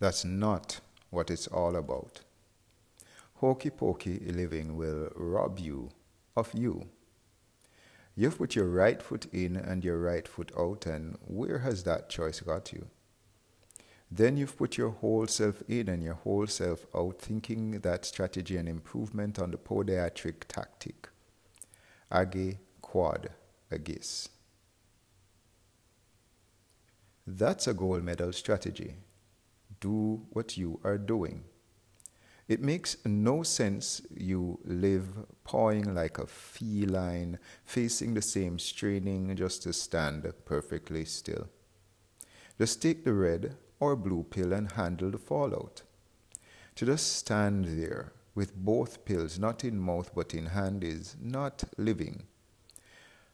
That's not what it's all about. Hokey pokey living will rob you of you. You've put your right foot in and your right foot out, and where has that choice got you? Then you've put your whole self in and your whole self out, thinking that strategy and improvement on the podiatric tactic. Age quod agis. That's a gold medal strategy. Do what you are doing. It makes no sense you live pawing like a feline, facing the same straining just to stand perfectly still. Just take the red or blue pill and handle the fallout. To just stand there with both pills not in mouth but in hand is not living.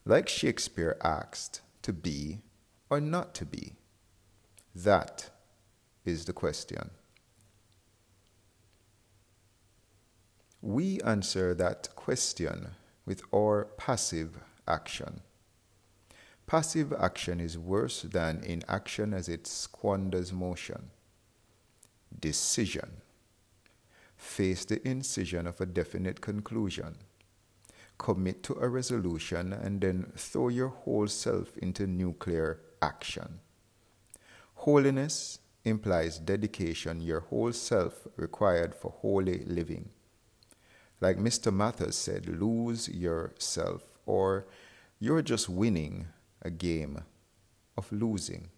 Like Shakespeare asked, to be or not to be? That is the question. We answer that question with our passive action. Passive action is worse than inaction as it squanders motion. Decision. Face the incision of a definite conclusion. Commit to a resolution and then throw your whole self into nuclear action. Holiness implies dedication, your whole self required for holy living. Like Mr. Mathers said, lose yourself, or you're just winning a game of losing.